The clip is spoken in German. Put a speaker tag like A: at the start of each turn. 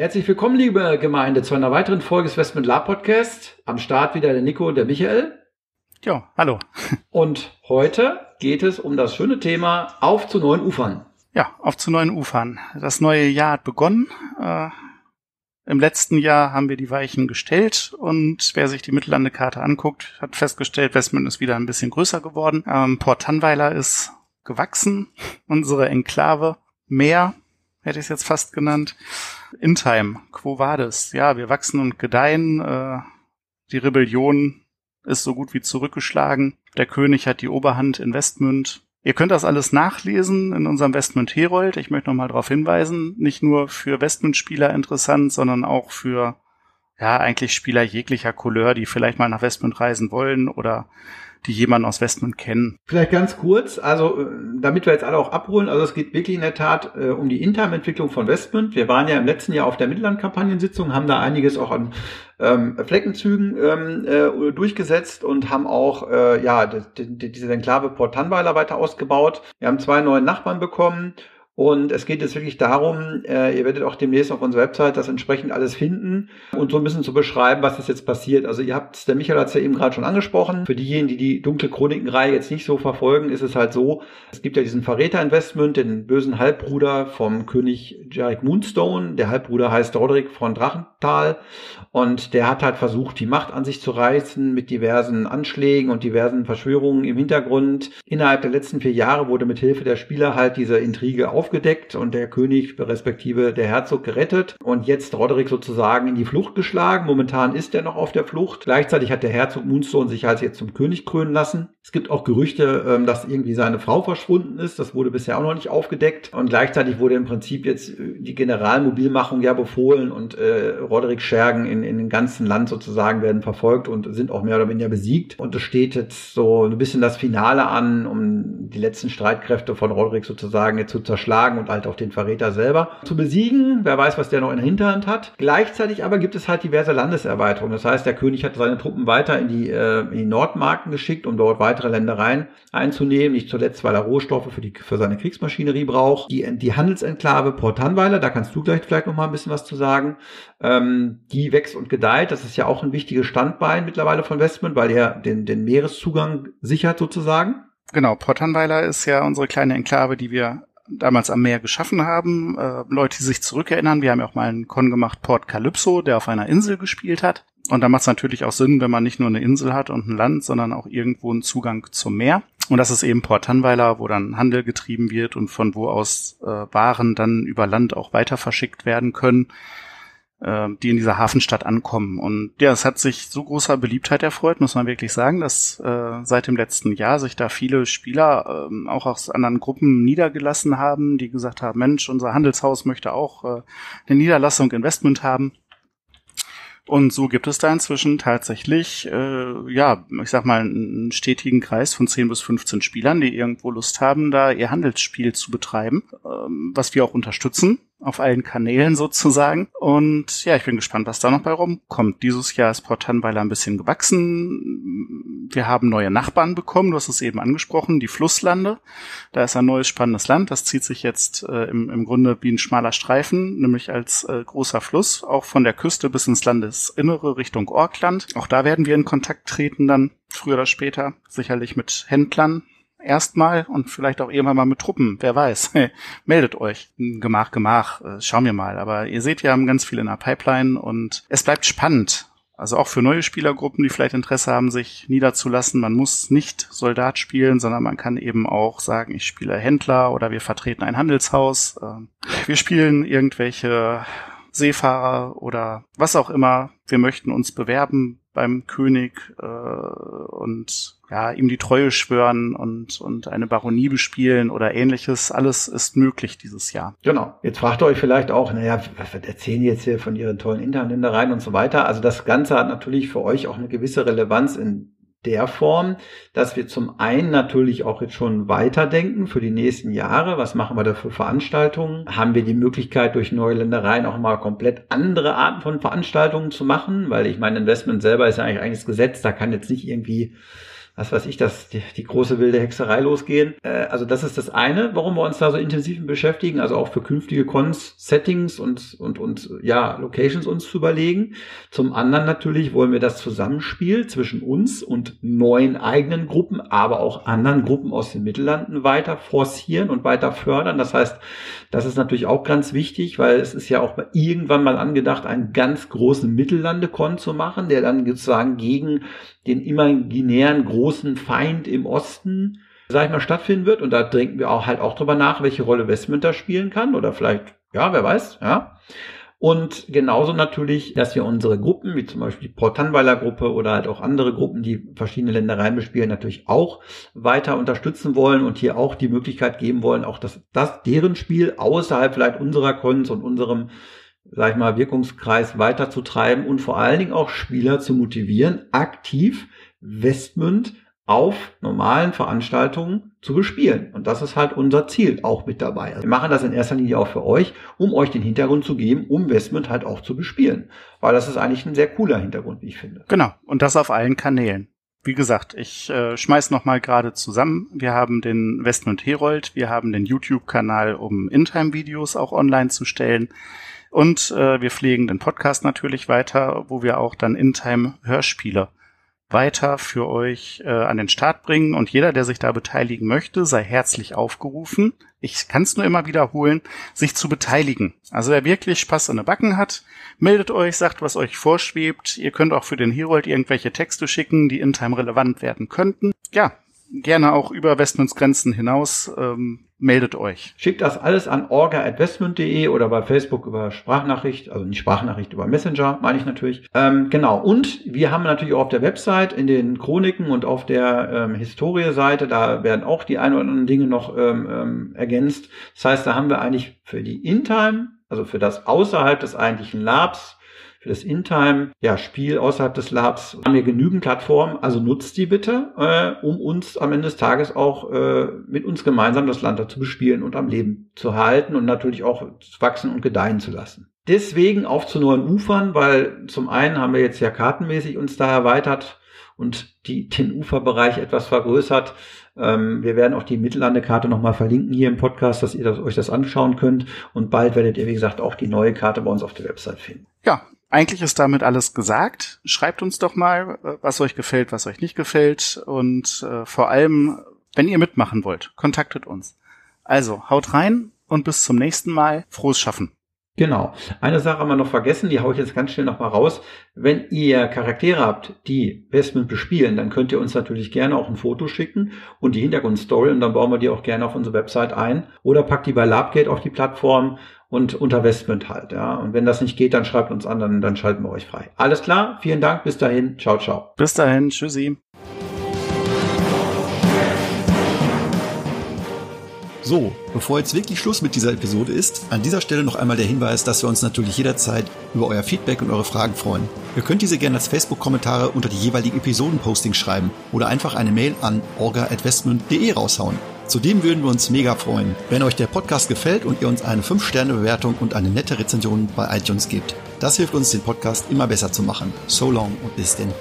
A: Herzlich willkommen, liebe Gemeinde, zu einer weiteren Folge des Westment Lab Podcast. Am Start wieder der Nico und der Michael.
B: Ja, hallo.
A: Und heute geht es um das schöne Thema Auf zu neuen Ufern.
B: Ja, auf zu neuen Ufern. Das neue Jahr hat begonnen. Äh, Im letzten Jahr haben wir die Weichen gestellt und wer sich die Mittellandekarte anguckt, hat festgestellt, Westmund ist wieder ein bisschen größer geworden. Ähm, Port Tanweiler ist gewachsen, unsere Enklave mehr, hätte ich es jetzt fast genannt. In Time, Quo Vadis. Ja, wir wachsen und gedeihen. Äh, die Rebellion ist so gut wie zurückgeschlagen. Der König hat die Oberhand in Westmünd. Ihr könnt das alles nachlesen in unserem Westmund Herold. Ich möchte nochmal darauf hinweisen, nicht nur für Westmund-Spieler interessant, sondern auch für ja eigentlich Spieler jeglicher Couleur, die vielleicht mal nach Westmund reisen wollen oder die jemanden aus Westmund kennen.
A: Vielleicht ganz kurz, also äh, damit wir jetzt alle auch abholen, also es geht wirklich in der Tat äh, um die Interim-Entwicklung von Westmund. Wir waren ja im letzten Jahr auf der Mittelland-Kampagnensitzung, haben da einiges auch an ähm, Fleckenzügen ähm, äh, durchgesetzt und haben auch äh, ja die, die, diese Enklave Port Tanweiler weiter ausgebaut. Wir haben zwei neue Nachbarn bekommen und es geht jetzt wirklich darum, äh, ihr werdet auch demnächst auf unserer Website das entsprechend alles finden und so ein bisschen zu beschreiben, was ist jetzt passiert. Also ihr habt, der Michael hat es ja eben gerade schon angesprochen. Für diejenigen, die die dunkle Chroniken-Reihe jetzt nicht so verfolgen, ist es halt so, es gibt ja diesen Verräter-Investment, den bösen Halbbruder vom König Jarek Moonstone. Der Halbbruder heißt Roderick von Drachental und der hat halt versucht, die Macht an sich zu reißen mit diversen Anschlägen und diversen Verschwörungen im Hintergrund. Innerhalb der letzten vier Jahre wurde mit Hilfe der Spieler halt diese Intrige auf aufgedeckt und der König respektive der Herzog gerettet und jetzt Roderick sozusagen in die Flucht geschlagen. Momentan ist er noch auf der Flucht. Gleichzeitig hat der Herzog Moonstone sich als jetzt zum König krönen lassen. Es gibt auch Gerüchte, ähm, dass irgendwie seine Frau verschwunden ist. Das wurde bisher auch noch nicht aufgedeckt. Und gleichzeitig wurde im Prinzip jetzt äh, die Generalmobilmachung ja befohlen und äh, Roderick Schergen in, in dem ganzen Land sozusagen werden verfolgt und sind auch mehr oder weniger besiegt. Und es steht jetzt so ein bisschen das Finale an, um die letzten Streitkräfte von Roderick sozusagen jetzt zu zerschlagen schlagen und halt auch den Verräter selber zu besiegen. Wer weiß, was der noch in der Hinterhand hat. Gleichzeitig aber gibt es halt diverse Landeserweiterungen. Das heißt, der König hat seine Truppen weiter in die, äh, in die Nordmarken geschickt, um dort weitere Ländereien einzunehmen. Nicht zuletzt, weil er Rohstoffe für, die, für seine Kriegsmaschinerie braucht. Die, die Handelsenklave Port Hanweiler, da kannst du gleich vielleicht noch mal ein bisschen was zu sagen. Ähm, die wächst und gedeiht. Das ist ja auch ein wichtiges Standbein mittlerweile von Westman, weil er den, den Meereszugang sichert sozusagen.
B: Genau, Port Hanweiler ist ja unsere kleine Enklave, die wir damals am Meer geschaffen haben. Äh, Leute, die sich zurückerinnern, wir haben ja auch mal einen Con gemacht, Port Calypso, der auf einer Insel gespielt hat. Und da macht es natürlich auch Sinn, wenn man nicht nur eine Insel hat und ein Land, sondern auch irgendwo einen Zugang zum Meer. Und das ist eben Port Tanweiler, wo dann Handel getrieben wird und von wo aus äh, Waren dann über Land auch weiter verschickt werden können die in dieser Hafenstadt ankommen. Und ja, es hat sich so großer Beliebtheit erfreut, muss man wirklich sagen, dass äh, seit dem letzten Jahr sich da viele Spieler äh, auch aus anderen Gruppen niedergelassen haben, die gesagt haben, Mensch, unser Handelshaus möchte auch äh, eine Niederlassung Investment haben. Und so gibt es da inzwischen tatsächlich, äh, ja, ich sag mal, einen stetigen Kreis von 10 bis 15 Spielern, die irgendwo Lust haben, da ihr Handelsspiel zu betreiben, ähm, was wir auch unterstützen auf allen Kanälen sozusagen. Und ja, ich bin gespannt, was da noch bei rumkommt. Dieses Jahr ist Port Tanweiler ein bisschen gewachsen. Wir haben neue Nachbarn bekommen, du hast es eben angesprochen, die Flusslande. Da ist ein neues spannendes Land, das zieht sich jetzt äh, im, im Grunde wie ein schmaler Streifen, nämlich als äh, großer Fluss, auch von der Küste bis ins Landesinnere Richtung Orkland. Auch da werden wir in Kontakt treten dann, früher oder später, sicherlich mit Händlern, erstmal und vielleicht auch irgendwann mal mit Truppen, wer weiß. Meldet euch. Gemach, Gemach, äh, schauen wir mal. Aber ihr seht, wir haben ganz viel in der Pipeline und es bleibt spannend. Also auch für neue Spielergruppen, die vielleicht Interesse haben, sich niederzulassen. Man muss nicht Soldat spielen, sondern man kann eben auch sagen, ich spiele Händler oder wir vertreten ein Handelshaus. Ähm, wir spielen irgendwelche Seefahrer oder was auch immer. Wir möchten uns bewerben beim König äh, und ja, ihm die Treue schwören und, und eine Baronie bespielen oder ähnliches. Alles ist möglich dieses Jahr.
A: Genau. Jetzt fragt ihr euch vielleicht auch, naja, was erzählen jetzt hier von ihren tollen Interländereien und so weiter? Also das Ganze hat natürlich für euch auch eine gewisse Relevanz in der Form, dass wir zum einen natürlich auch jetzt schon weiterdenken für die nächsten Jahre. Was machen wir da für Veranstaltungen? Haben wir die Möglichkeit, durch neue Ländereien auch mal komplett andere Arten von Veranstaltungen zu machen? Weil ich meine, Investment selber ist ja eigentlich, eigentlich Gesetz. Da kann jetzt nicht irgendwie was weiß ich, dass die, die große wilde Hexerei losgehen. Äh, also das ist das eine, warum wir uns da so intensiv beschäftigen, also auch für künftige Cons, Settings und, und, und ja, Locations uns zu überlegen. Zum anderen natürlich wollen wir das Zusammenspiel zwischen uns und neuen eigenen Gruppen, aber auch anderen Gruppen aus den Mittellanden weiter forcieren und weiter fördern. Das heißt, das ist natürlich auch ganz wichtig, weil es ist ja auch irgendwann mal angedacht, einen ganz großen Mittellande-Con zu machen, der dann sozusagen gegen den imaginären großen Feind im Osten, sag ich mal, stattfinden wird. Und da denken wir auch halt auch drüber nach, welche Rolle Westminster spielen kann oder vielleicht, ja, wer weiß, ja. Und genauso natürlich, dass wir unsere Gruppen, wie zum Beispiel die Portanweiler Gruppe oder halt auch andere Gruppen, die verschiedene Ländereien bespielen, natürlich auch weiter unterstützen wollen und hier auch die Möglichkeit geben wollen, auch dass das deren Spiel außerhalb vielleicht unserer Cons und unserem sag ich mal, Wirkungskreis weiterzutreiben und vor allen Dingen auch Spieler zu motivieren, aktiv Westmünd auf normalen Veranstaltungen zu bespielen. Und das ist halt unser Ziel auch mit dabei. Also wir machen das in erster Linie auch für euch, um euch den Hintergrund zu geben, um Westmünd halt auch zu bespielen. Weil das ist eigentlich ein sehr cooler Hintergrund, wie ich finde.
B: Genau. Und das auf allen Kanälen. Wie gesagt, ich äh, schmeiß noch mal gerade zusammen. Wir haben den Westmund Herold, wir haben den YouTube-Kanal, um In-Time-Videos auch online zu stellen. Und äh, wir pflegen den Podcast natürlich weiter, wo wir auch dann In-Time Hörspiele weiter für euch äh, an den Start bringen. Und jeder, der sich da beteiligen möchte, sei herzlich aufgerufen. Ich kann es nur immer wiederholen, sich zu beteiligen. Also wer wirklich Spaß an den Backen hat, meldet euch, sagt, was euch vorschwebt. Ihr könnt auch für den Herold irgendwelche Texte schicken, die in Time relevant werden könnten. Ja, gerne auch über Westmans Grenzen hinaus. Ähm, meldet euch.
A: Schickt das alles an orga.westmund.de oder bei Facebook über Sprachnachricht, also nicht Sprachnachricht, über Messenger, meine ich natürlich. Ähm, genau, und wir haben natürlich auch auf der Website, in den Chroniken und auf der ähm, Historie-Seite, da werden auch die ein oder anderen Dinge noch ähm, ähm, ergänzt. Das heißt, da haben wir eigentlich für die In-Time, also für das außerhalb des eigentlichen Labs, für das In-Time, ja, Spiel außerhalb des Labs haben wir genügend Plattformen, also nutzt die bitte, äh, um uns am Ende des Tages auch äh, mit uns gemeinsam das Land dazu bespielen und am Leben zu halten und natürlich auch wachsen und gedeihen zu lassen. Deswegen auf zu neuen Ufern, weil zum einen haben wir jetzt ja kartenmäßig uns da erweitert und die, den Uferbereich etwas vergrößert. Ähm, wir werden auch die Mittellandekarte nochmal verlinken hier im Podcast, dass ihr das, euch das anschauen könnt. Und bald werdet ihr, wie gesagt, auch die neue Karte bei uns auf der Website finden.
B: Ja, eigentlich ist damit alles gesagt. Schreibt uns doch mal, äh, was euch gefällt, was euch nicht gefällt. Und äh, vor allem, wenn ihr mitmachen wollt, kontaktet uns. Also, haut rein und bis zum nächsten Mal. Frohes Schaffen.
A: Genau. Eine Sache haben wir noch vergessen, die haue ich jetzt ganz schnell noch mal raus. Wenn ihr Charaktere habt, die Bestment bespielen, dann könnt ihr uns natürlich gerne auch ein Foto schicken und die Hintergrundstory und dann bauen wir die auch gerne auf unsere Website ein oder packt die bei Labgate auf die Plattform und unter Westment halt, ja. Und wenn das nicht geht, dann schreibt uns an, dann, dann schalten wir euch frei. Alles klar, vielen Dank, bis dahin, ciao, ciao.
B: Bis dahin, tschüssi.
C: So, bevor jetzt wirklich Schluss mit dieser Episode ist, an dieser Stelle noch einmal der Hinweis, dass wir uns natürlich jederzeit über euer Feedback und eure Fragen freuen. Ihr könnt diese gerne als Facebook-Kommentare unter die jeweiligen Episoden-Postings schreiben oder einfach eine Mail an orga.westmund.de raushauen. Zudem würden wir uns mega freuen, wenn euch der Podcast gefällt und ihr uns eine 5-Sterne-Bewertung und eine nette Rezension bei iTunes gebt. Das hilft uns, den Podcast immer besser zu machen. So long und bis denn.